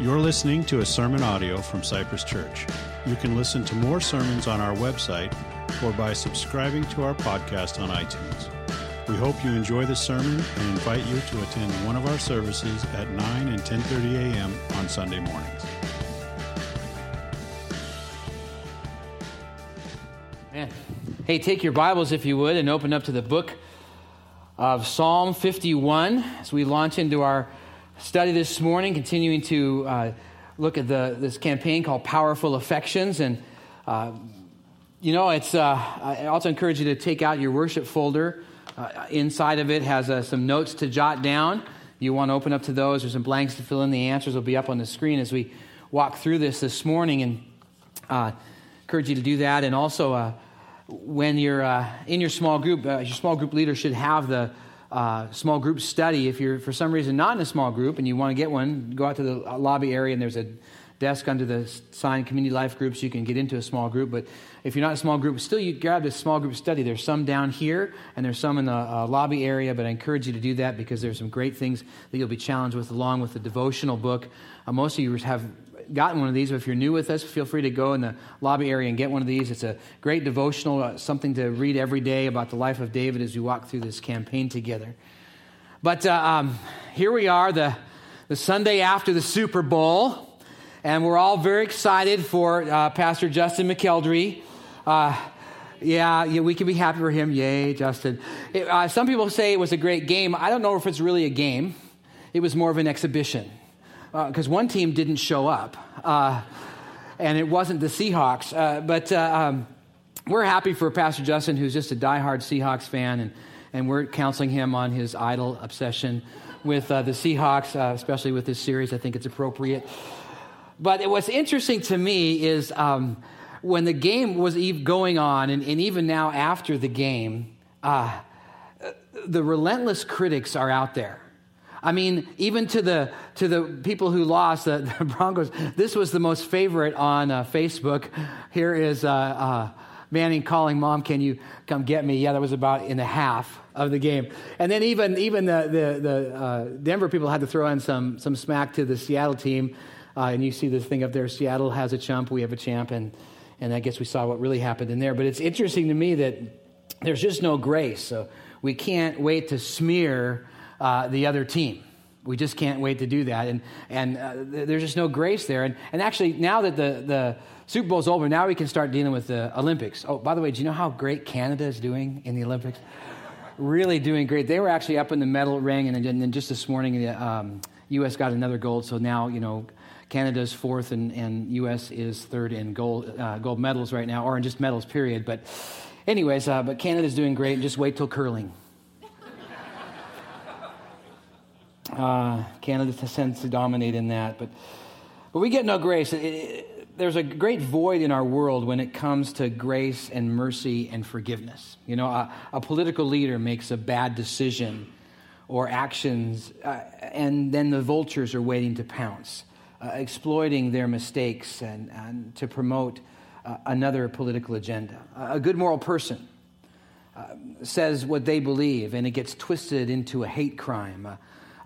You're listening to a sermon audio from Cypress Church. You can listen to more sermons on our website or by subscribing to our podcast on iTunes. We hope you enjoy the sermon and invite you to attend one of our services at 9 and 10:30 a.m. on Sunday mornings. Man. Hey, take your Bibles if you would and open up to the book of Psalm 51 as we launch into our study this morning, continuing to uh, look at the, this campaign called Powerful Affections. And, uh, you know, it's, uh, I also encourage you to take out your worship folder. Uh, inside of it has uh, some notes to jot down. You want to open up to those. There's some blanks to fill in. The answers will be up on the screen as we walk through this this morning. And uh, encourage you to do that. And also, when you're in your small group, your small group leader should have the uh, small group study. If you're for some reason not in a small group and you want to get one, go out to the lobby area and there's a desk under the sign community life groups. You can get into a small group. But if you're not a small group, still you grab a small group study. There's some down here and there's some in the uh, lobby area. But I encourage you to do that because there's some great things that you'll be challenged with along with the devotional book. Uh, most of you have gotten one of these, if you're new with us, feel free to go in the lobby area and get one of these. It's a great devotional, uh, something to read every day about the life of David as we walk through this campaign together. But uh, um, here we are, the, the Sunday after the Super Bowl, and we're all very excited for uh, Pastor Justin McKeldry. Uh, yeah, yeah, we can be happy for him. Yay, Justin. It, uh, some people say it was a great game. I don't know if it's really a game. It was more of an exhibition because uh, one team didn't show up, uh, and it wasn't the Seahawks. Uh, but uh, um, we're happy for Pastor Justin, who's just a diehard Seahawks fan, and, and we're counseling him on his idol obsession with uh, the Seahawks, uh, especially with this series. I think it's appropriate. But what's interesting to me is um, when the game was going on, and, and, even now after the game, the relentless critics are out there. I mean, even to the to the people who lost, the, the Broncos. This was the most favorite on uh, Facebook. Here is uh, uh, Manning calling mom, "Can you come get me?" Yeah, that was about in the half of the game. And then even even the the, the uh, Denver people had to throw in some some smack to the Seattle team. Uh, and you see this thing up there: Seattle has a chump, we have a champ, and and I guess we saw what really happened in there. But it's interesting to me that there's just no grace. So we can't wait to smear uh, the other team. We just can't wait to do that. And, and uh, there's just no grace there. And, and actually, now that the, the Super Bowl's over, now we can start dealing with the Olympics. Oh, by the way, do you know how great Canada is doing in the Olympics? Really doing great. They were actually up in the medal ring, and then just this morning, the um, U.S. got another gold. So now, you know, Canada's fourth, and, and U.S. is third in gold, uh, gold medals right now, or in just medals, period. But, anyways, uh, but Canada's doing great. Just wait till curling. Uh, Canada tends to dominate in that, but but we get no grace. It, it, there's a great void in our world when it comes to grace and mercy and forgiveness. You know, a, a political leader makes a bad decision or actions, uh, and then the vultures are waiting to pounce, uh, exploiting their mistakes and, and to promote uh, another political agenda. A good moral person uh, says what they believe, and it gets twisted into a hate crime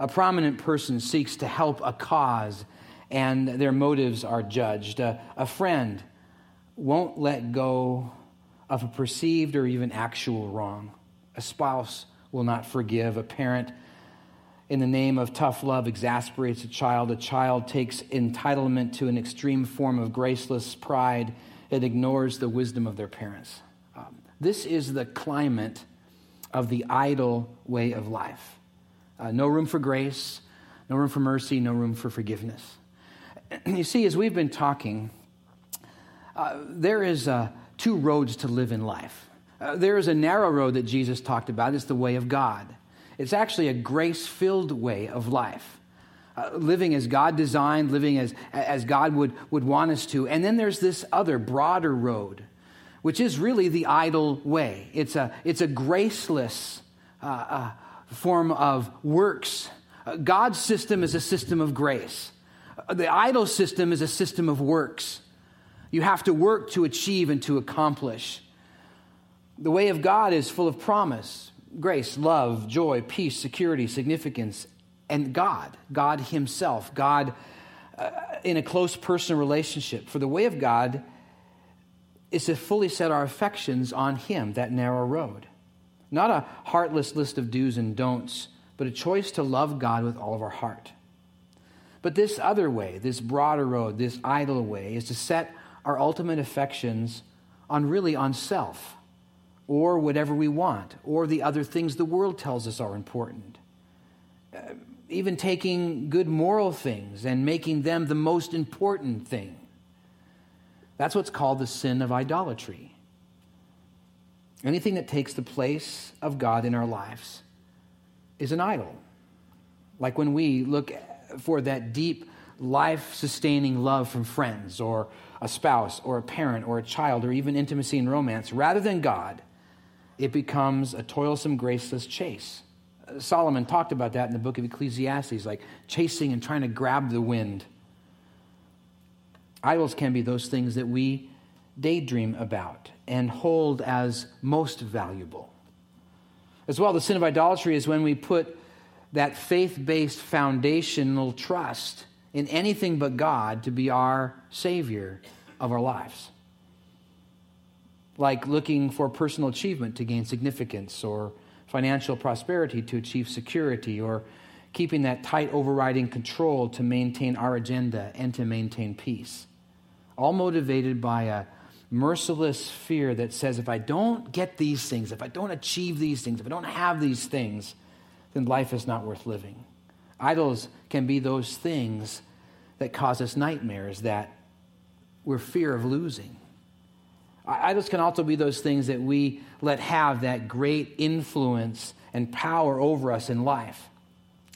a prominent person seeks to help a cause and their motives are judged. A, a, friend won't let go of a perceived or even actual wrong. A spouse will not forgive. A parent, in the name of tough love, exasperates a child. A child takes entitlement to an extreme form of graceless pride. It ignores the wisdom of their parents. Um, this is the climate of the idol way of life. Uh, no room for grace, no room for mercy, no room for forgiveness. You see, as we've been talking, uh, there is uh, two roads to live in life. Uh, there is a narrow road that Jesus talked about. It's the way of God. It's actually a grace filled way of life. Uh, living as God designed, living as, as God would, would want us to. And then there's this other, broader road, which is really the idol way. It's a, it's a graceless, uh, uh, form of works. Uh, God's system is a system of grace. Uh, the idol system is a system of works. You have to work to achieve and to accomplish. The way of God is full of promise, grace, love, joy, peace, security, significance, and God, God Himself. God uh, in a close personal relationship. For the way of God is to fully set our affections on Him, that narrow road. Not a heartless list of do's and don'ts, but a choice to love God with all of our heart. But this other way, this broader road, this idol way, is to set our ultimate affections on really on self or whatever we want or the other things the world tells us are important. Uh, even taking good moral things and making them the most important thing. That's what's called the sin of idolatry. Anything that takes the place of God in our lives is an idol. Like when we look for that deep, life sustaining love from friends or a spouse or a parent or a child or even intimacy and romance, rather than God, it becomes a toilsome, graceless chase. Solomon talked about that in the book of Ecclesiastes, like chasing and trying to grab the wind. Idols can be those things that we daydream about and hold as most valuable. As well, the sin of idolatry is when we put that faith based foundational trust in anything but God to be our Savior of our lives. Like looking for personal achievement to gain significance, or financial prosperity to achieve security, or keeping that tight overriding control to maintain our agenda and to maintain peace. All motivated by a merciless fear that says, if I don't get these things, if I don't achieve these things, if I don't have these things, then life is not worth living. Idols can be those things that cause us nightmares that we're fear of losing. Idols can also be those things that we let have that great influence and power over us in life,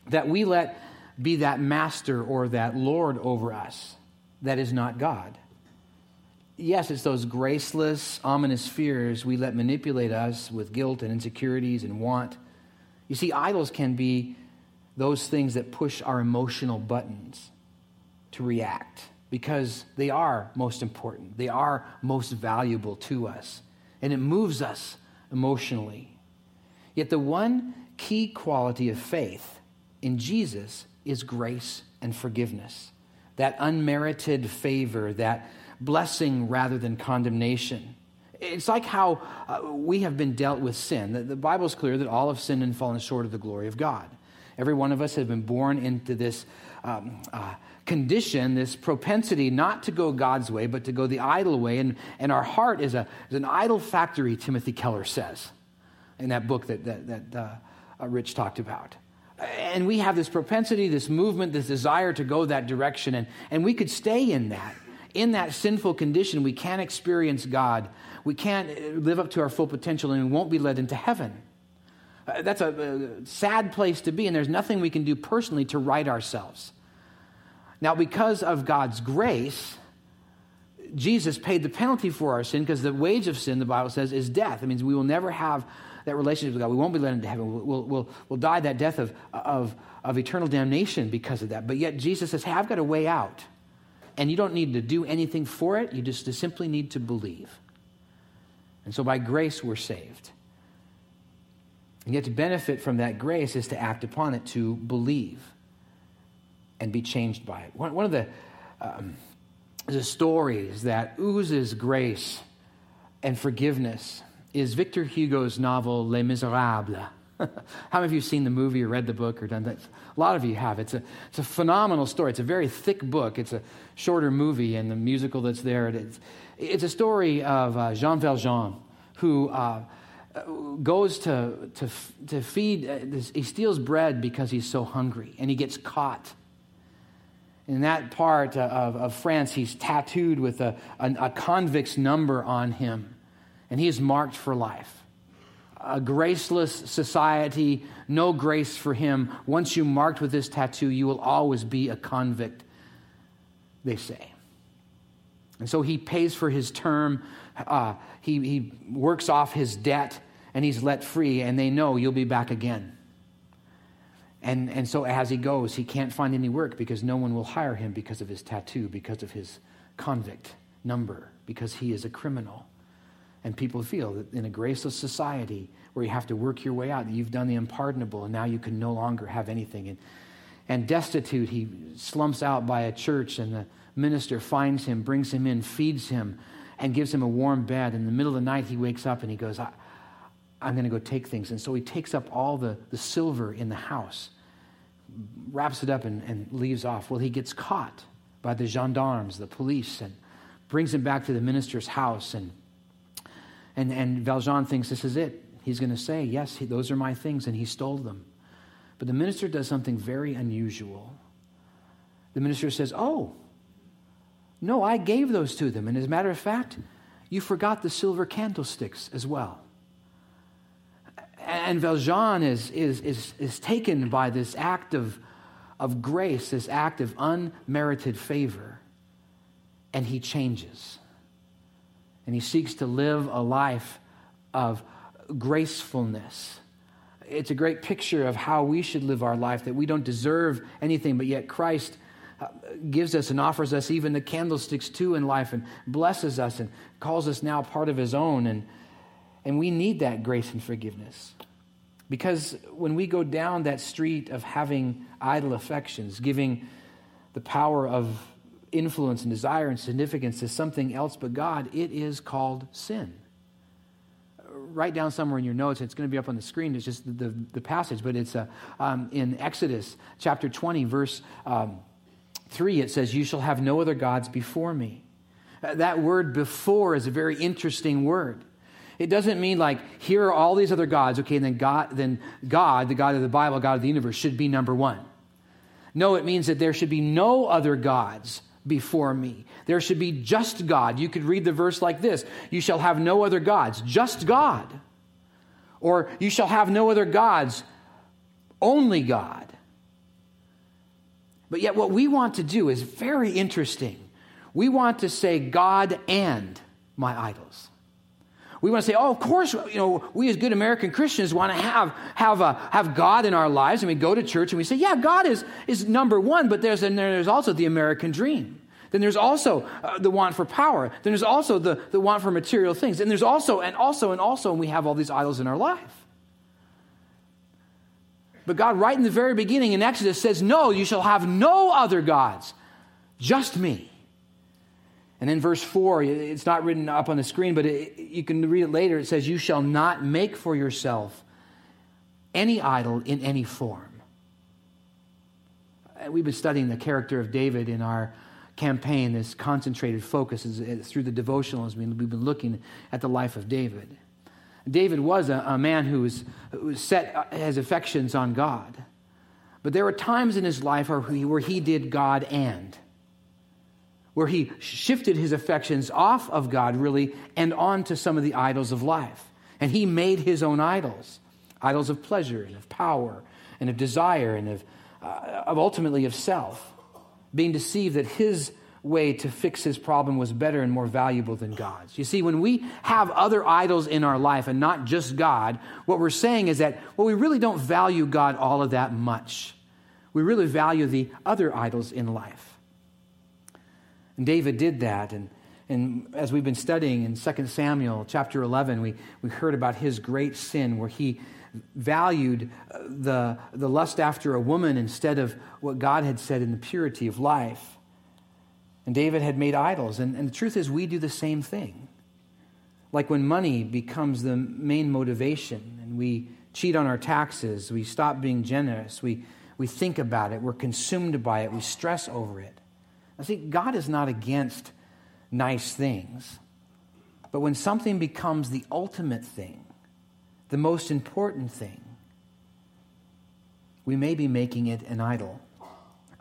that we let be that master or that Lord over us that is not God. Yes, it's those graceless, ominous fears we let manipulate us with guilt and insecurities and want. You see, idols can be those things that push our emotional buttons to react because they are most important, they are most valuable to us, and it moves us emotionally. Yet, the one key quality of faith in Jesus is grace and forgiveness, that unmerited favor, that blessing rather than condemnation. It's like how uh, we have been dealt with sin. The, the Bible is clear that all have sinned and fallen short of the glory of God. Every one of us has been born into this um, uh, condition, this propensity not to go God's way, but to go the idol way. And, and our heart is, a, is an idol factory, Timothy Keller says in that book that, that, that uh, uh Rich talked about. And we have this propensity, this movement, this desire to go that direction. And, and we could stay in that. In that sinful condition, we can't experience God we can't live up to our full potential and we won't be led into heaven. Uh, that's a, a sad place to be, and there's nothing we can do personally to right ourselves. Now, because of God's grace, Jesus paid the penalty for our sin because the wage of sin, the Bible says, is death. It means we will never have that relationship with God. We won't be led into heaven. We'll, we'll, we'll, we'll die that death of, of, of eternal damnation because of that. But yet Jesus says, hey, I've got a way out. And you don't need to do anything for it. You just simply need to believe. And so by grace, we're saved. And yet, to benefit from that grace is to act upon it, to believe and be changed by it. One, of the, um, the stories that oozes grace and forgiveness is Victor Hugo's novel Les Miserables. How many of you have seen the movie or read the book or done that? A lot of you have. It's a, it's a phenomenal story. It's a very thick book. It's a shorter movie, and the musical that's there. It's, it's a story of uh, Jean Valjean, who uh, goes to, to, to feed, uh, this, he steals bread because he's so hungry, and he gets caught. In that part uh, of, of France, he's tattooed with a, a, a convict's number on him, and he is marked for life a graceless society, no grace for him. Once you marked with this tattoo, you will always be a convict, they say. And so he pays for his term. Uh, he, he works off his debt and he's let free, and they know you'll be back again. And, and so as he goes, he can't find any work because no one will hire him because of his tattoo, because of his convict number, because he is a criminal. And people feel that in a graceless society where you have to work your way out, that you've done the unpardonable, and now you can no longer have anything. And, and destitute, he slumps out by a church, and the minister finds him, brings him in, feeds him, and gives him a warm bed. In the middle of the night, he wakes up and he goes, I, am going to go take things. And so he takes up all the, the silver in the house, wraps it up, and, and leaves off. Well, he gets caught by the gendarmes, the police, and brings him back to the minister's house. And, and, and Valjean thinks this is it. He's going to say, Yes, he, those are my things, and he stole them. But the minister does something very unusual. The minister says, Oh, no, I gave those to them. And as a matter of fact, you forgot the silver candlesticks as well. And Valjean is, is, is, is taken by this act of, of grace, this act of unmerited favor, and he changes. And he seeks to live a life of gracefulness it's a great picture of how we should live our life, that we don't deserve anything, but yet Christ uh, gives us and offers us even the candlesticks too in life and blesses us and calls us now part of his own. And, and we need that grace and forgiveness. Because when we go down that street of having idol affections, giving the power of influence and desire and significance to something else but God, it is called sin write down somewhere in your notes. It's going to be up on the screen. It's just the, the, the passage, but it's uh, um, in Exodus chapter 20, verse um, 3. It says, You shall have no other gods before me. Uh, that word before is a very interesting word. It doesn't mean like here are all these other gods, okay, and then God, then God, the God of the Bible, God of the universe, should be number one. No, it means that there should be no other gods before me. There should be just God. You could read the verse like this You shall have no other gods, just God. Or you shall have no other gods, only God. But yet, what we want to do is very interesting. We want to say God and my idols. We want to say, oh, of course, you know, we as good American Christians want to have, have, a, have God in our lives. And we go to church and we say, yeah, God is, is number one, but there's, and there's also the American dream. Then there's also uh, the want for power. Then there's also the, the want for material things. And there's also, and also, and also, and we have all these idols in our life. But God, right in the very beginning in Exodus, says, No, you shall have no other gods, just me. And in verse 4, it's not written up on the screen, but it, you can read it later. It says, You shall not make for yourself any idol in any form. We've been studying the character of David in our campaign, this concentrated focus is, is through the devotionals. we've been looking at the life of David. David was a, a man who was, who set his affections on God. But there were times in his life where he, where he did God and, where he shifted his affections off of God, really, and onto some of the idols of life. And he made his own idols idols of pleasure and of power and of desire and of, uh, of ultimately of self being deceived that his way to fix his problem was better and more valuable than God's. You see, when we have other idols in our life and not just God, what we're saying is that, well, we really don't value God all of that much. We really value the other idols in life. And David did that. And, and as we've been studying in 2 Samuel chapter 11, we, we heard about his great sin where he valued uh, the, the lust after a woman instead of what God had said in the purity of life. And David had made idols. And, and the truth is, we do the same thing. Like when money becomes the main motivation and we cheat on our taxes, we stop being generous, we, we think about it, we're consumed by it, we stress over it. I see, God is not against nice things. But when something becomes the ultimate thing, the most important thing, we may be making it an idol.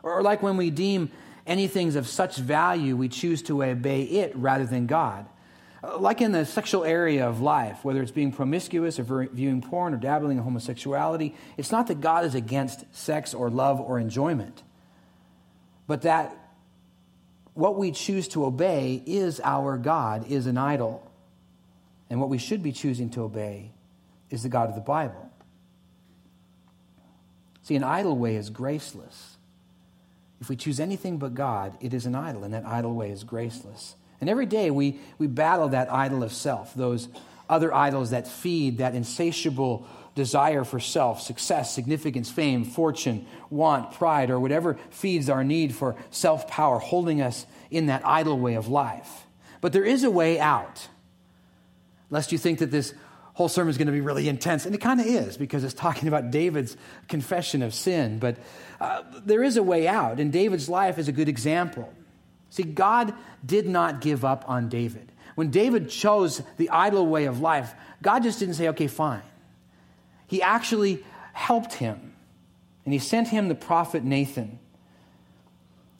Or like when we deem anything of such value, we choose to obey it rather than God. Uh, like in the sexual area of life, whether it's being promiscuous or viewing porn or dabbling in homosexuality, it's not that God is against sex or love or enjoyment, but that what we choose to obey is our God, is an idol. And what we should be choosing to obey is the God of the Bible. See, an idol way is graceless. If we choose anything but God, it is an idol, and that idol way is graceless. And every day we, we battle that idol of self, those other idols that feed that insatiable desire for self, success, significance, fame, fortune, want, pride, or whatever feeds our need for self power, holding us in that idol way of life. But there is a way out. Lest you think that this whole sermon is going to be really intense, and it kind of is because it's talking about David's confession of sin. But uh, there is a way out, and David's life is a good example. See, God did not give up on David. When David chose the idol way of life, God just didn't say, okay, fine. He actually helped him, and he sent him the prophet Nathan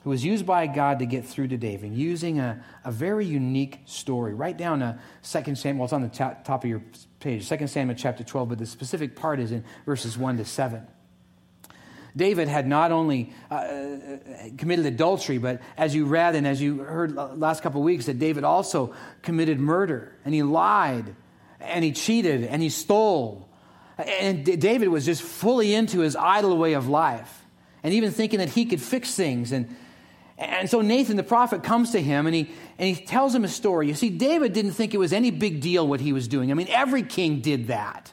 who was used by God to get through to David, using a, a very unique story. Write down a 2 Samuel, well, it's on the top, top of your page, 2 Samuel chapter 12, but the specific part is in verses 1 to 7. David had not only uh, committed adultery, but as you read and as you heard last couple of weeks, that David also committed murder, and he lied, and he cheated, and he stole. And David was just fully into his idol way of life, and even thinking that he could fix things and and so Nathan the prophet comes to him and he, and he tells him a story. You see, David didn't think it was any big deal what he was doing. I mean, every king did that.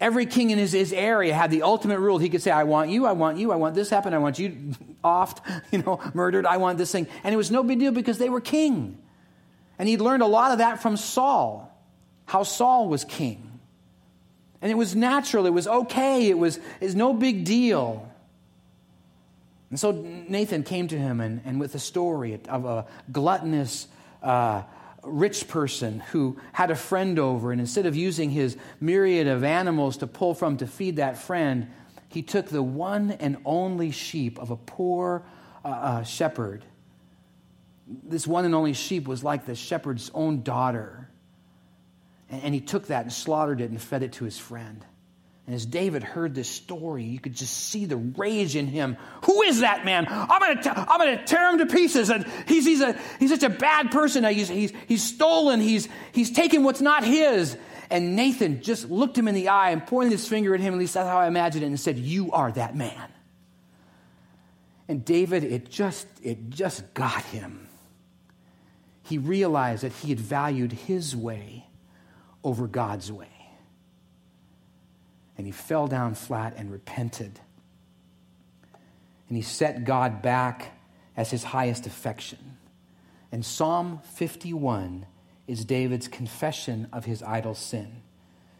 Every king in his, his area had the ultimate rule. He could say, I want you, I want you, I want this happen, I want you offed, you know, murdered, I want this thing. And it was no big deal because they were king. And he'd learned a lot of that from Saul, how Saul was king. And it was natural, it was okay, it was, it was no big deal. And so Nathan came to him and, and with a story of a gluttonous, uh, rich person who had a friend over, and instead of using his myriad of animals to pull from to feed that friend, he took the one and only sheep of a poor uh, uh, shepherd. This one and only sheep was like the shepherd's own daughter. And, and he took that and slaughtered it and fed it to his friend. And as David heard this story, you could just see the rage in him. Who is that man? I'm going to I'm going to tear him to pieces. And he's, he's, a, he's such a bad person. He's, he's, he's stolen. He's, he's taken what's not his. And Nathan just looked him in the eye and pointed his finger at him, at least that's how I imagine it, and said, You are that man. And David, it just, it just got him. He realized that he had valued his way over God's way and he fell down flat and repented. And he set God back as his highest affection. And Psalm 51 is David's confession of his idol sin,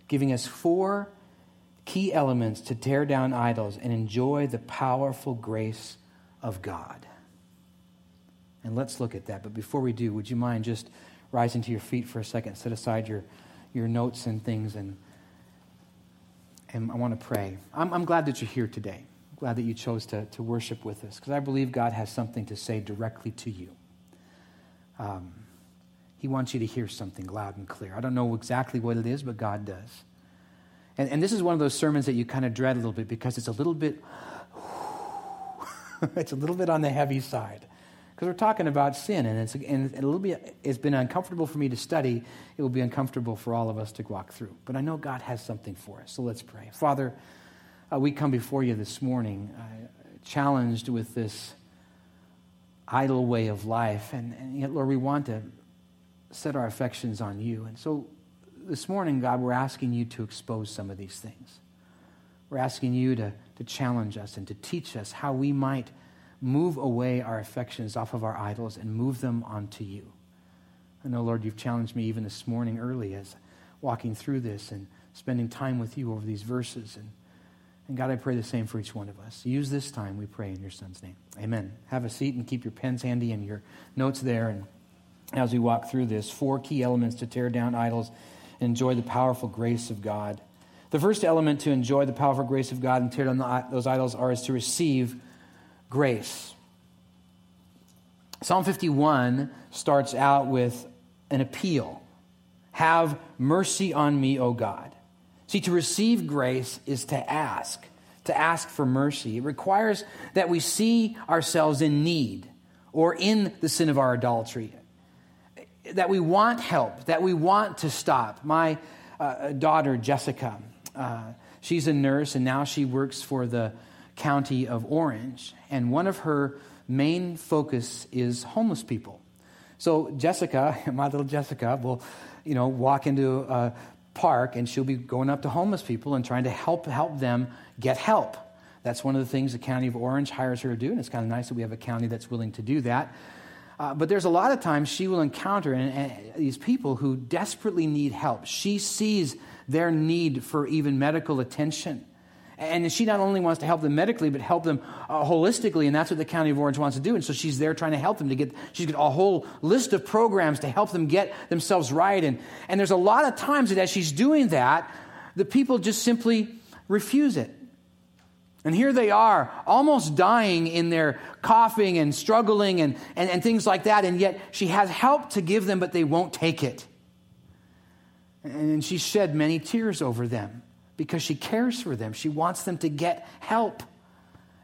giving us four key elements to tear down idols and enjoy the powerful grace of God. And let's look at that. But before we do, would you mind just rising to your feet for a second? Set aside your, your notes and things and and I want to pray. I'm, I'm glad that you're here today. I'm glad that you chose to, to worship with us because I believe God has something to say directly to you. Um, he wants you to hear something loud and clear. I don't know exactly what it is, but God does. And, and this is one of those sermons that you kind of dread a little bit because it's a little bit, it's a little bit on the heavy side because we're talking about sin, and it's and a little bit. It's been uncomfortable for me to study. It will be uncomfortable for all of us to walk through. But I know God has something for us. So let's pray. Father, uh, we come before you this morning, uh, challenged with this idol way of life, and, and yet, Lord, we want to set our affections on you. And so, this morning, God, we're asking you to expose some of these things. We're asking you to, to challenge us and to teach us how we might move away our affections off of our idols and move them onto you. I know, Lord, you've challenged me even this morning early as walking through this and spending time with you over these verses. And, and God, I pray the same for each one of us. Use this time, we pray in your Son's name. Amen. Have a seat and keep your pens handy and your notes there. And as we walk through this, four key elements to tear down idols and enjoy the powerful grace of God. The first element to enjoy the powerful grace of God and tear down the, those idols are is to receive grace. Psalm 51 starts out with an appeal Have mercy on me, O God. See, to receive grace is to ask, to ask for mercy. It requires that we see ourselves in need or in the sin of our adultery, that we want help, that we want to stop. My uh, daughter, Jessica, uh, she's a nurse and now she works for the county of Orange. And one of her main focus is homeless people. So Jessica, my little Jessica, will you know, walk into a park and she'll be going up to homeless people and trying to help help them get help. That's one of the things the county of Orange hires her to do, and it's kind of nice that we have a county that's willing to do that. Uh, but there's a lot of times she will encounter and, and these people who desperately need help. She sees their need for even medical attention. And she not only wants to help them medically, but help them uh, holistically, and that's what the County of Orange wants to do. And so she's there trying to help them to get, she's got a whole list of programs to help them get themselves right. And, and there's a lot of times that as she's doing that, the people just simply refuse it. And here they are, almost dying in their coughing and struggling and, and, and things like that. And yet she has help to give them, but they won't take it. And she shed many tears over them because she cares for them. She wants them to get help.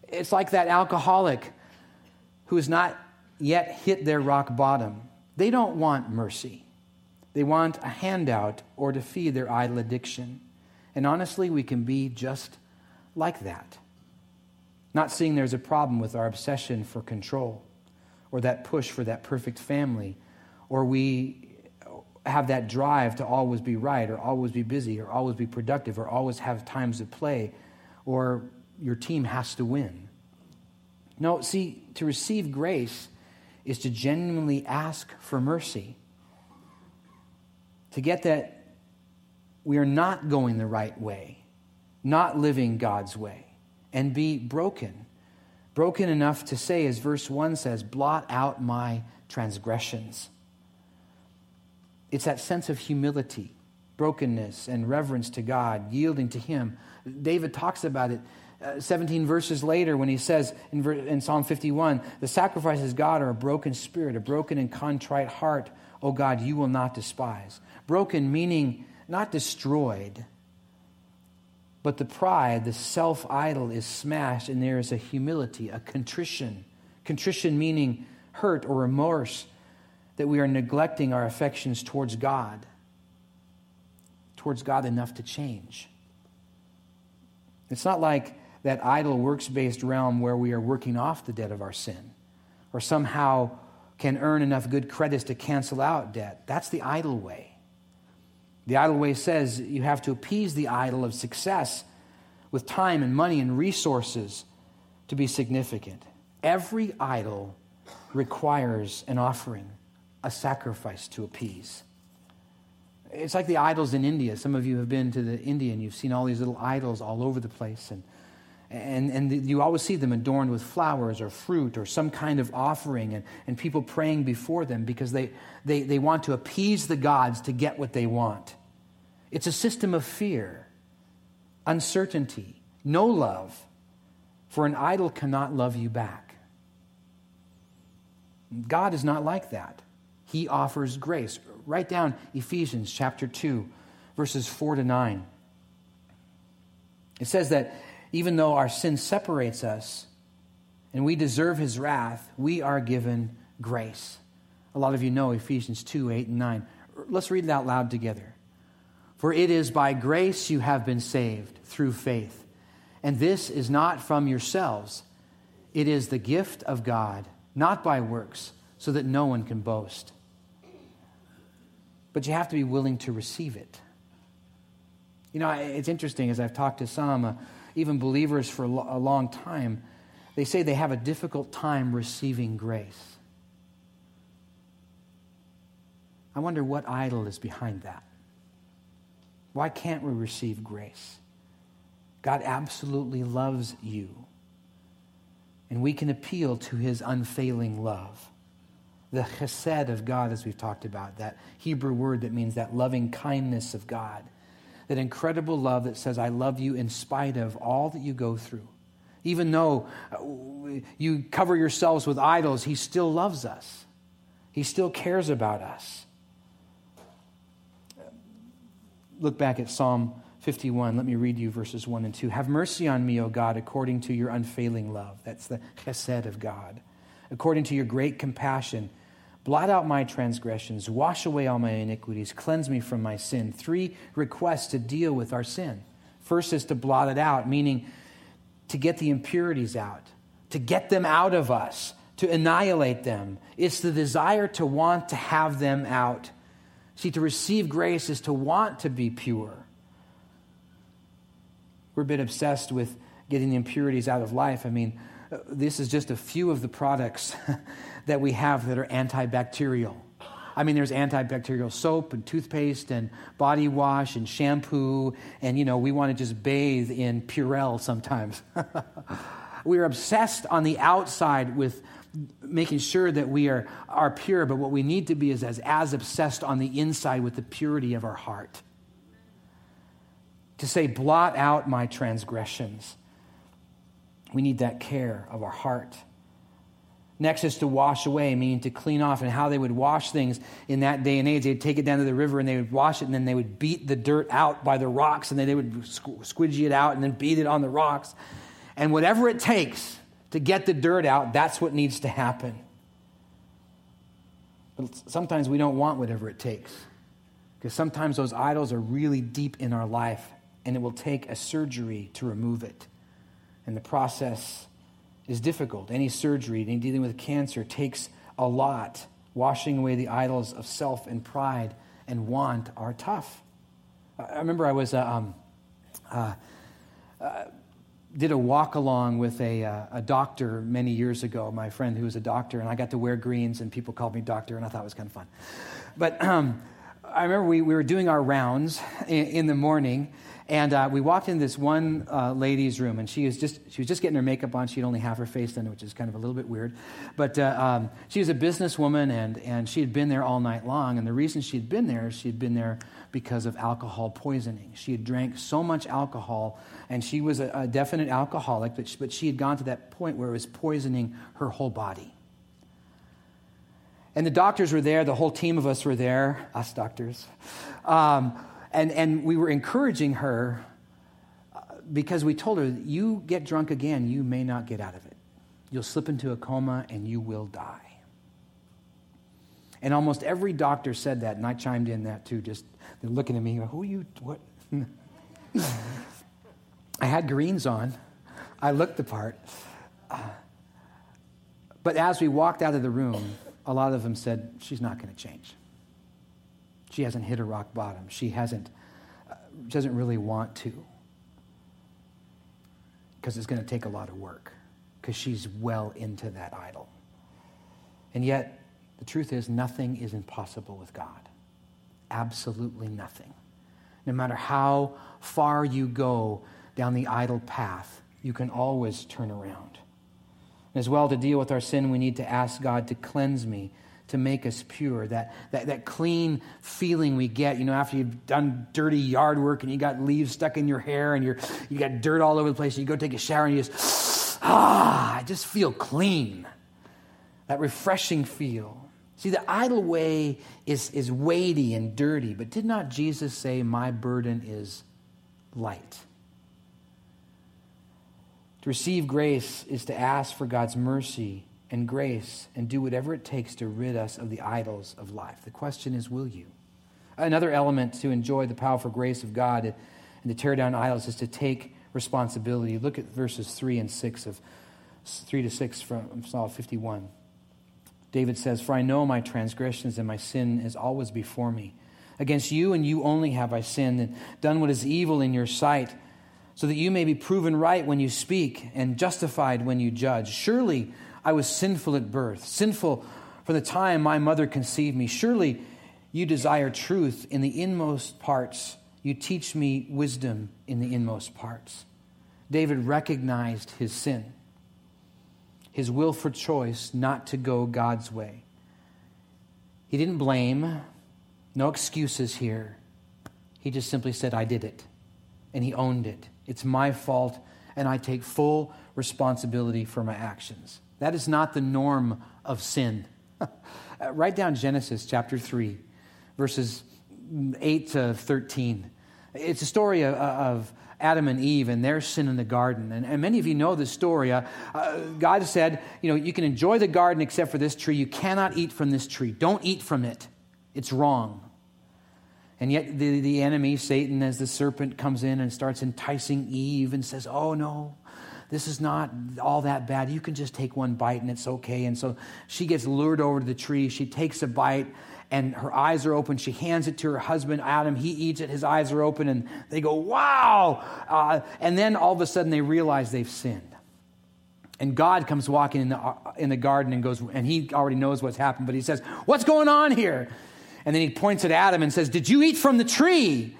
It's like that alcoholic who has not yet hit their rock bottom. They don't want mercy, they want a handout or to feed their idol addiction. And honestly, we can be just like that. Not seeing there's a problem with our obsession for control or that push for that perfect family, or we have that drive to always be right or always be busy or always be productive or always have times of play or your team has to win. No, see, to receive grace is to genuinely ask for mercy. To get that we are not going the right way, not living God's way, and be broken. Broken enough to say, as verse 1 says, blot out my transgressions. It's that sense of humility, brokenness, and reverence to God, yielding to Him. David talks about it uh, 17 verses later when he says in, in Psalm 51 The sacrifices, God, are a broken spirit, a broken and contrite heart. O God, you will not despise. Broken meaning not destroyed, but the pride, the self idol is smashed, and there is a humility, a contrition. Contrition meaning hurt or remorse that we are neglecting our affections towards God, towards God enough to change. It's not like that idol works based realm where we are working off the debt of our sin or somehow can earn enough good credits to cancel out debt. That's the idol way. The idol way says you have to appease the idol of success with time and money and resources to be significant. Every idol requires an offering a sacrifice to appease. It's like the idols in India. Some of you have been to the India and you've seen all these little idols all over the place. And, and, and you always see them adorned with flowers or fruit or some kind of offering and, and people praying before them because they, they, they want to appease the gods to get what they want. It's a system of fear, uncertainty, no love, for an idol cannot love you back. God is not like that he offers grace. Write down Ephesians chapter 2, verses 4 to 9. It says that even though our sin separates us and we deserve his wrath, we are given grace. A lot of you know Ephesians 2 8 and 9. Let's read it out loud together. For it is by grace you have been saved through faith. And this is not from yourselves, it is the gift of God, not by works, so that no one can boast but you have to be willing to receive it. You know, it's interesting as I've talked to some, uh, even believers for a long time, they say they have a difficult time receiving grace. I wonder what idol is behind that. Why can't we receive grace? God absolutely loves you. And we can appeal to his unfailing love the chesed of God, as we've talked about, that Hebrew word that means that loving kindness of God, that incredible love that says, I love you in spite of all that you go through. Even though uh, you cover yourselves with idols, He still loves us, He still cares about us. Look back at Psalm 51. Let me read you verses 1 and 2. Have mercy on me, O God, according to your unfailing love. That's the chesed of God. According to your great compassion, Blot out my transgressions, wash away all my iniquities, cleanse me from my sin. Three requests to deal with our sin. First is to blot it out, meaning to get the impurities out, to get them out of us, to annihilate them. It's the desire to want to have them out. See, to receive grace is to want to be pure. We're a bit obsessed with getting the impurities out of life. I mean, this is just a few of the products that we have that are antibacterial. I mean, there's antibacterial soap and toothpaste and body wash and shampoo, and you know, we want to just bathe in Purell sometimes. We're obsessed on the outside with making sure that we are, are pure, but what we need to be is as, as obsessed on the inside with the purity of our heart. To say, blot out my transgressions. We need that care of our heart. Next is to wash away, meaning to clean off, and how they would wash things in that day and age. They'd take it down to the river and they would wash it, and then they would beat the dirt out by the rocks, and then they would squidgy it out and then beat it on the rocks. And whatever it takes to get the dirt out, that's what needs to happen. But sometimes we don't want whatever it takes because sometimes those idols are really deep in our life and it will take a surgery to remove it. And the process is difficult. Any surgery, any dealing with cancer takes a lot. Washing away the idols of self and pride and want are tough. I remember I was uh, um, uh, uh, did a walk along with a, uh, a doctor many years ago, my friend who was a doctor, and I got to wear greens, and people called me doctor, and I thought it was kind of fun. But um, I remember we, we were doing our rounds in, in the morning, and uh, we walked in this one uh, lady's room, and she was just she was just getting her makeup on. She had only half her face done, which is kind of a little bit weird. But uh, um, she was a businesswoman, and and she had been there all night long. And the reason she had been there, she had been there because of alcohol poisoning. She had drank so much alcohol, and she was a, a definite alcoholic, but she, but she had gone to that point where it was poisoning her whole body. And the doctors were there, the whole team of us were there, us doctors. Um, and, and we were encouraging her uh, because we told her, you get drunk again, you may not get out of it. You'll slip into a coma and you will die. And almost every doctor said that, and I chimed in that too, just they're looking at me, who are you? What? I had greens on. I looked the part. Uh, but as we walked out of the room, a lot of them said, She's not going to change. She hasn't hit a rock bottom. She hasn't, uh, doesn't really want to. Because it's going to take a lot of work, because she's well into that idol. And yet, the truth is, nothing is impossible with God. Absolutely nothing. No matter how far you go down the idol path, you can always turn around. As well, to deal with our sin, we need to ask God to cleanse me to make us pure. That, that, that clean feeling we get, you know, after you've done dirty yard work and you got leaves stuck in your hair and you're, you got dirt all over the place, and you go take a shower and you just, ah, I just feel clean. That refreshing feel. See, the idol way is, is weighty and dirty, but did not Jesus say, My burden is light? To receive grace is to ask for God's mercy and grace and do whatever it takes to rid us of the idols of life. The question is, will you? Another element to enjoy the powerful grace of God and to tear down idols is to take responsibility. Look at verses 3 and 6 of 3 to 6 from Psalm 51. David says, For I know my transgressions and my sin is always before me. Against you and you only have I sinned and done what is evil in your sight, so that you may be proven right when you speak and justified when you judge. Surely I was sinful at birth, sinful from the time my mother conceived me. Surely you desire truth in the inmost parts. You teach me wisdom in the inmost parts. David recognized his sin, his will for choice not to go God's way. He didn't blame, no excuses here. He just simply said, I did it. And he owned it. It's my fault, and I take full responsibility for my actions. That is not the norm of sin. Write down Genesis chapter 3, verses 8 to 13. It's a story of, Adam and Eve and their sin in the garden. And, and many of you know this story. Uh, uh, God said, you know, you can enjoy the garden except for this tree. You cannot eat from this tree. Don't eat from it. It's wrong. And yet, the, the enemy, Satan, as the serpent comes in and starts enticing Eve and says, Oh, no, this is not all that bad. You can just take one bite and it's okay. And so she gets lured over to the tree. She takes a bite and her eyes are open. She hands it to her husband, Adam. He eats it, his eyes are open, and they go, Wow! Uh, and then all of a sudden they realize they've sinned. And God comes walking in the, uh, in the garden and goes, and he already knows what's happened, but he says, What's going on here? And then he points at Adam and says, Did you eat from the tree?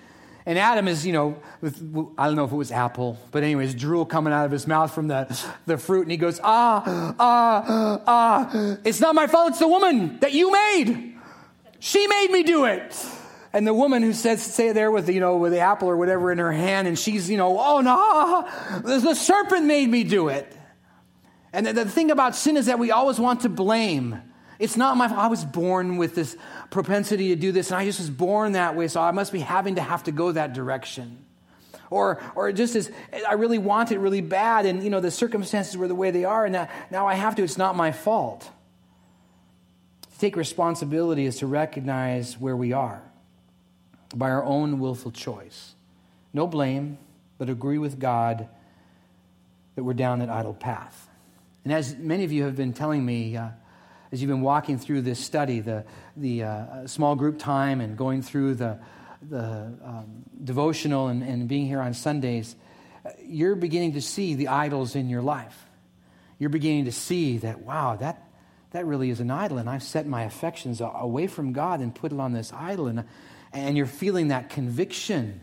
And Adam is, you know, with, I don't know if it was apple, but anyways, drool coming out of his mouth from the, the fruit. And he goes, Ah, ah, ah, it's not my fault. It's the woman that you made. She made me do it. And the woman who says, say there with, you know, with the apple or whatever in her hand, and she's, you know, oh no, the serpent made me do it. And the, the thing about sin is that we always want to blame. It's not my fault. I was born with this propensity to do this, and I just was born that way, so I must be having to have to go that direction. Or, or just as I really want it really bad, and you know the circumstances were the way they are, and now, now I have to. It's not my fault. To take responsibility is to recognize where we are by our own willful choice. No blame, but agree with God that we're down that idol path. And as many of you have been telling me, uh, as you've been walking through this study, the, the uh, small group time and going through the, the um, devotional and, and being here on Sundays, you're beginning to see the idols in your life. You're beginning to see that, wow, that, that really is an idol, and I've set my affections away from God and put it on this idol, and, and you're feeling that conviction.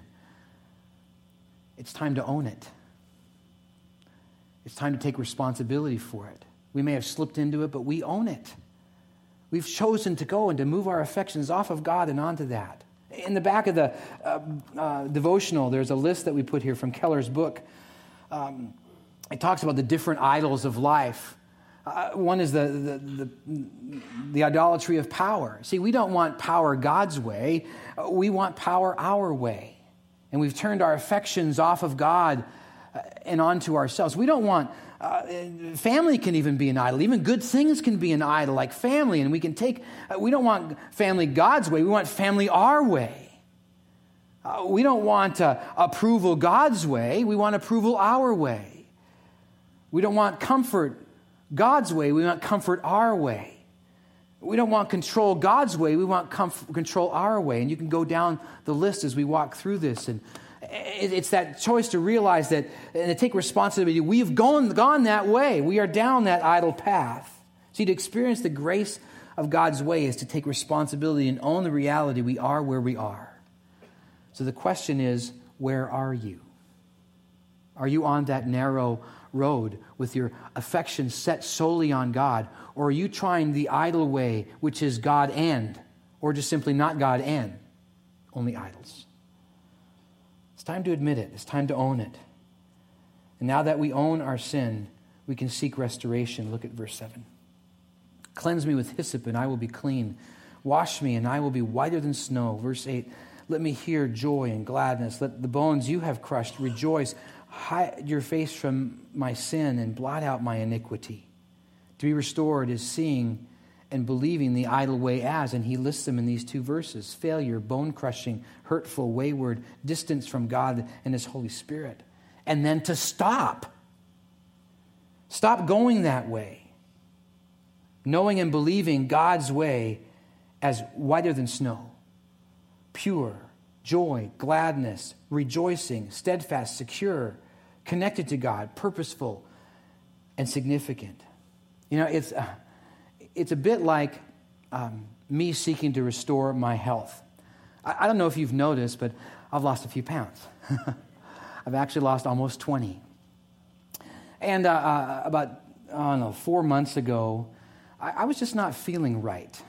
It's time to own it. It's time to take responsibility for it. We may have slipped into it, but we own it. We've chosen to go and to move our affections off of God and onto that. In the back of the uh, uh, devotional, there's a list that we put here from Keller's book. Um, it talks about the different idols of life. Uh, one is the, the, the, the, idolatry of power. See, we don't want power God's way, we want power our way. And we've turned our affections off of God and onto ourselves. We don't want uh, family can even be an idol. Even good things can be an idol, like family. And we can take, uh, we don't want family God's way, we want family our way. Uh, we don't want uh, approval God's way, we want approval our way. We don't want comfort God's way, we want comfort our way. We don't want control God's way, we want comf- control our way. And you can go down the list as we walk through this. And it's that choice to realize that and to take responsibility. We've gone, gone that way. We are down that idol path. See, to experience the grace of God's way is to take responsibility and own the reality we are where we are. So the question is, where are you? Are you on that narrow road with your affection set solely on God? Or are you trying the idol way, which is God and, or just simply not God and, only idols? Time to admit it, it's time to own it. And now that we own our sin, we can seek restoration. Look at verse 7. Cleanse me with hyssop, and I will be clean. Wash me, and I will be whiter than snow. Verse 8. Let me hear joy and gladness. Let the bones you have crushed rejoice. Hide your face from my sin and blot out my iniquity. To be restored is seeing and believing the idol way as, and he lists them in these two verses failure, bone crushing, hurtful, wayward, distance from God and his Holy Spirit. And then to stop. Stop going that way. Knowing and believing God's way as whiter than snow, pure, joy, gladness, rejoicing, steadfast, secure, connected to God, purposeful, and significant. You know, it's. Uh, it's a bit like um, me seeking to restore my health. I, I, don't know if you've noticed, but I've lost a few pounds. I've actually lost almost 20. And uh, uh, about, I don't know, four months ago, I, I was just not feeling right.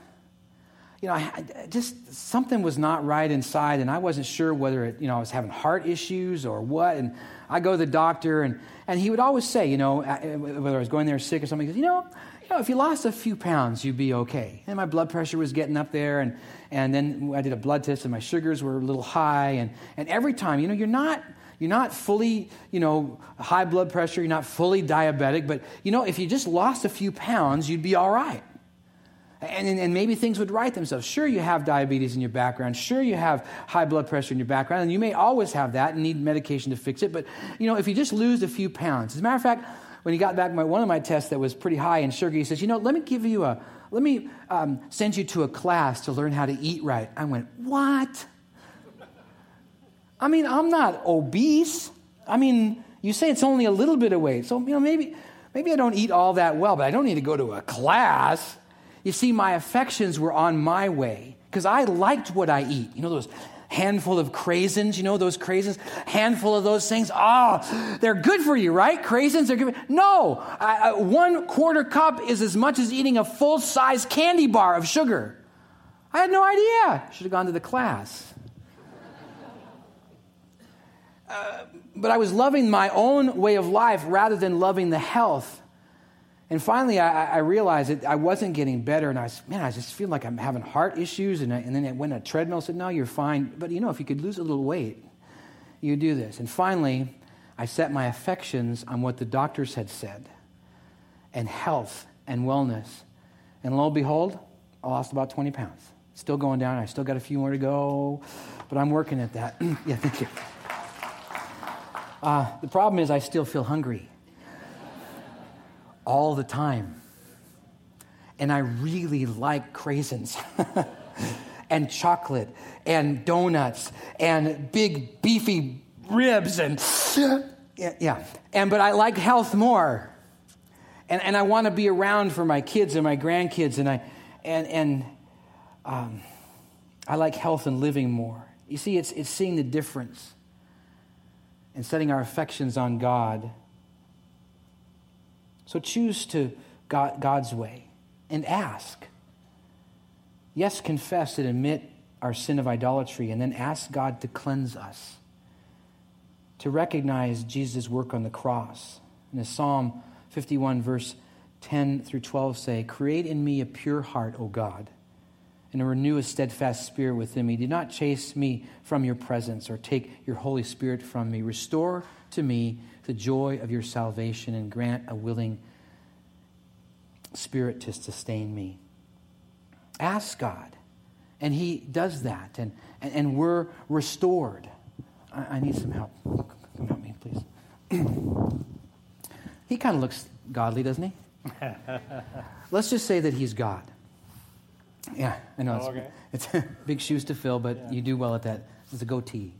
You know, I, just something was not right inside, and I wasn't sure whether it, you know, I was having heart issues or what. And I go to the doctor, and, and he would always say, you know, uh, whether I was going there sick or something, he goes, you know, know, if you lost a few pounds, you'd be okay. And my blood pressure was getting up there, and, and then I did a blood test, and my sugars were a little high. And, and every time, you know, you're not, you're not fully, you know, high blood pressure, you're not fully diabetic, but, you know, if you just lost a few pounds, you'd be all right. And, and, and, maybe things would right themselves. Sure, you have diabetes in your background. Sure, you have high blood pressure in your background. And you may always have that and need medication to fix it. But, you know, if you just lose a few pounds, as a matter of fact, when he got back my, one of my tests that was pretty high in sugar, he says, You know, let me give you a, let me um, send you to a class to learn how to eat right. I went, What? I mean, I'm not obese. I mean, you say it's only a little bit of weight. So, you know, maybe, maybe I don't eat all that well, but I don't need to go to a class. You see, my affections were on my way because I liked what I eat. You know, those handful of craisins, you know those craisins? Handful of those things. Oh, they're good for you, right? Craisins, they're good. No, one quarter cup is as much as eating a full size candy bar of sugar. I had no idea. Should have gone to the class. Uh, but I was loving my own way of life rather than loving the health and finally, I, I realized that I wasn't getting better, and I was, man, I just feel like I'm having heart issues. And, I, and then it went a treadmill, said, no, you're fine. But you know, if you could lose a little weight, you do this. And finally, I set my affections on what the doctors had said, and health and wellness. And lo and behold, I lost about 20 pounds. Still going down. I still got a few more to go, but I'm working at that. yeah, thank you. Uh, the problem is, I still feel hungry all the time. And I really like craisins and chocolate and donuts and big beefy ribs and yeah. And but I like health more. And, and I want to be around for my kids and my grandkids and I and and um, I like health and living more. You see, it's it's seeing the difference and setting our affections on God so choose to God, God's way and ask. Yes, confess and admit our sin of idolatry, and then ask God to cleanse us, to recognize Jesus' work on the cross. And as Psalm 51, verse 10 through 12 say, Create in me a pure heart, O God, and renew a steadfast spirit within me. Do not chase me from your presence or take your Holy Spirit from me. Restore to me the joy of your salvation and grant a willing spirit to sustain me. Ask God. And He does that, and, and, and we're restored. I, I, need some help. Come help me, please. he kind of looks godly, doesn't he? Let's just say that He's God. Yeah, I know. It's, oh, okay. it's big shoes to fill, but yeah. you do well at that. It's a goatee.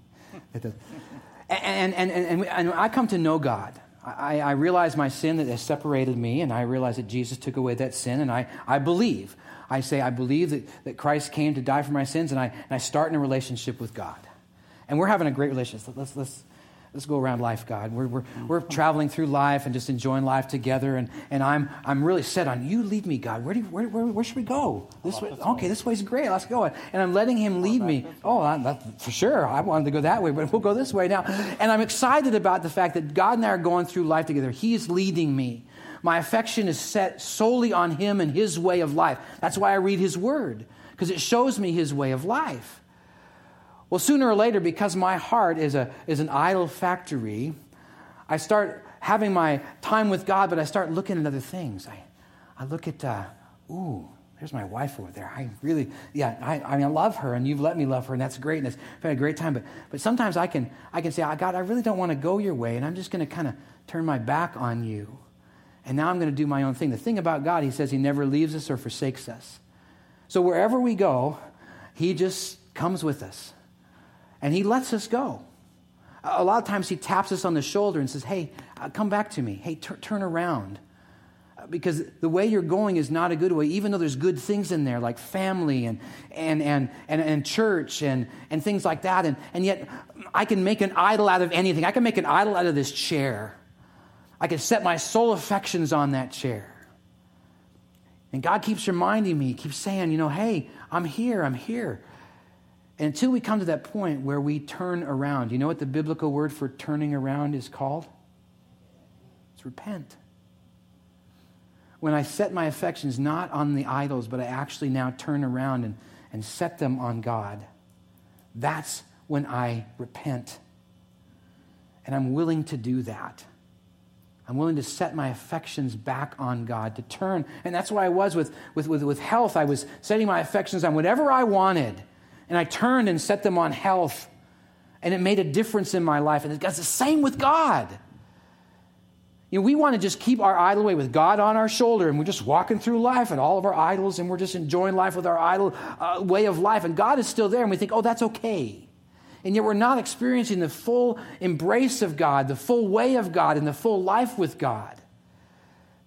And, and, and, and, I come to know God. I, I realize my sin that has separated me, and I realize that Jesus took away that sin, and I, I believe. I say, I believe that, that Christ came to die for my sins, and I, and I start in a relationship with God. And we're having a great relationship. Let's, let's, let's go around life, God. We're, we're, we're traveling through life and just enjoying life together. And, and I'm, I'm really set on you lead me, God. Where, do you, where, where, where should we go? This way? Okay, this way's great. Let's go. And I'm letting him lead me. Oh, that, for sure. I wanted to go that way, but we'll go this way now. And I'm excited about the fact that God and I are going through life together. He's leading me. My affection is set solely on him and his way of life. That's why I read his word, because it shows me his way of life. Well, sooner or later, because my heart is, a, is an idol factory, I start having my time with God, but I start looking at other things. I, I look at, uh, ooh, there's my wife over there. I really, yeah, I, I mean, I love her, and you've let me love her, and that's great, and it's, I've had a great time. But, but sometimes I can, I can say, oh, God, I really don't want to go your way, and I'm just going to kind of turn my back on you. And now I'm going to do my own thing. The thing about God, He says He never leaves us or forsakes us. So wherever we go, He just comes with us and he lets us go. A lot of times he taps us on the shoulder and says, Hey, uh, come back to me. Hey, t- turn around. Uh, because the way you're going is not a good way, even though there's good things in there like family and, and, and, and, and church and, and things like that. And, and yet, I can make an idol out of anything. I can make an idol out of this chair. I can set my soul affections on that chair. And God keeps reminding me, keeps saying, you know, hey, I'm here, I'm here. Until we come to that point where we turn around, you know what the biblical word for turning around is called? It's repent. When I set my affections not on the idols, but I actually now turn around and, and set them on God, that's when I repent. And I'm willing to do that. I'm willing to set my affections back on God, to turn. And that's what I was with, with, with, with health. I was setting my affections on whatever I wanted and I turned and set them on health. And it made a difference in my life. And it's the same with God. You know, we want to just keep our idol away with God on our shoulder, and we're just walking through life and all of our idols, and we're just enjoying life with our idol uh, way of life, and God is still there, and we think, oh, that's okay. And yet we're not experiencing the full embrace of God, the full way of God, and the full life with God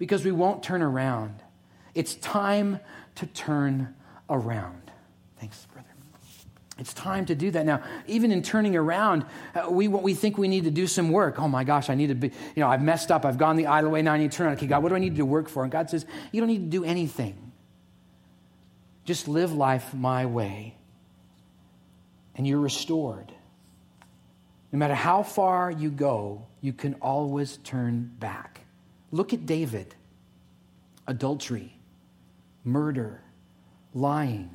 because we won't turn around. It's time to turn around. It's time to do that. Now, even in turning around, uh, we, we think we need to do some work. Oh my gosh, I need to be, you know, I've messed up. I've gone the idol way. Now I need to turn around. Okay, God, what do I need to work for? And God says, You don't need to do anything. Just live life my way, and you're restored. No matter how far you go, you can always turn back. Look at David adultery, murder, lying,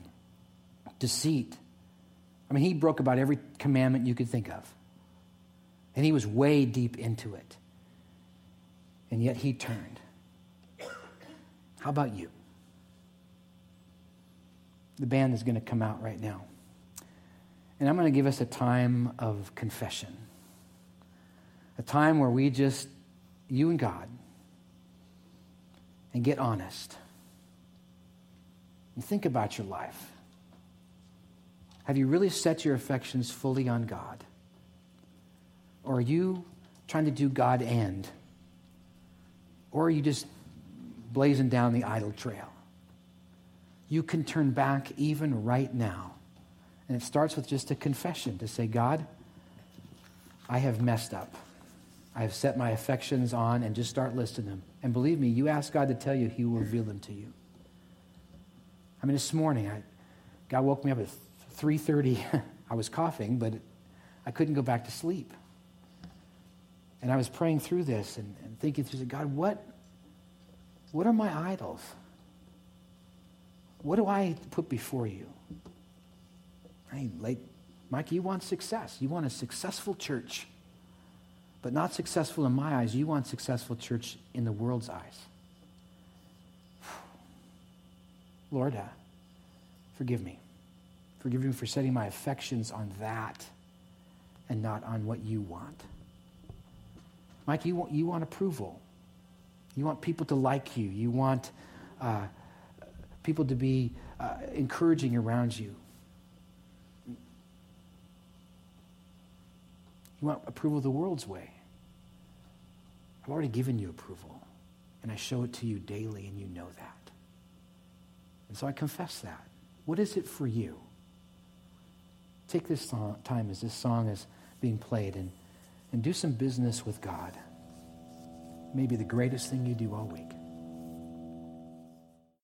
deceit. I mean, he broke about every commandment you could think of. And he was way deep into it. And yet he turned. How about you? The band is going to come out right now. And I'm going to give us a time of confession. A time where we just, you and God, and get honest. And think about your life. Have you really set your affections fully on God? Or are you trying to do God and? Or are you just blazing down the idol trail? You can turn back even right now. And it starts with just a confession to say, God, I have messed up. I have set my affections on and just start listing them. And believe me, you ask God to tell you, He will reveal them to you. I mean, this morning, I, God woke me up at 3.30. I was coughing, but I couldn't go back to sleep. And I was praying through this and, and thinking through, God, what, what are my idols? What do I put before you? Hey, like, Mike, you want success. You want a successful church but not successful in my eyes. You want successful church in the world's eyes. Lord, uh, forgive me. Forgive me for setting my affections on that and not on what you want. Mike, you want, you want approval. You want people to like you. You want uh, people to be uh, encouraging around you. You want approval the world's way. I've already given you approval, and I show it to you daily, and you know that. And so I confess that. What is it for you? Take this song, time as this song is being played and, and do some business with God. Maybe the greatest thing you do all week.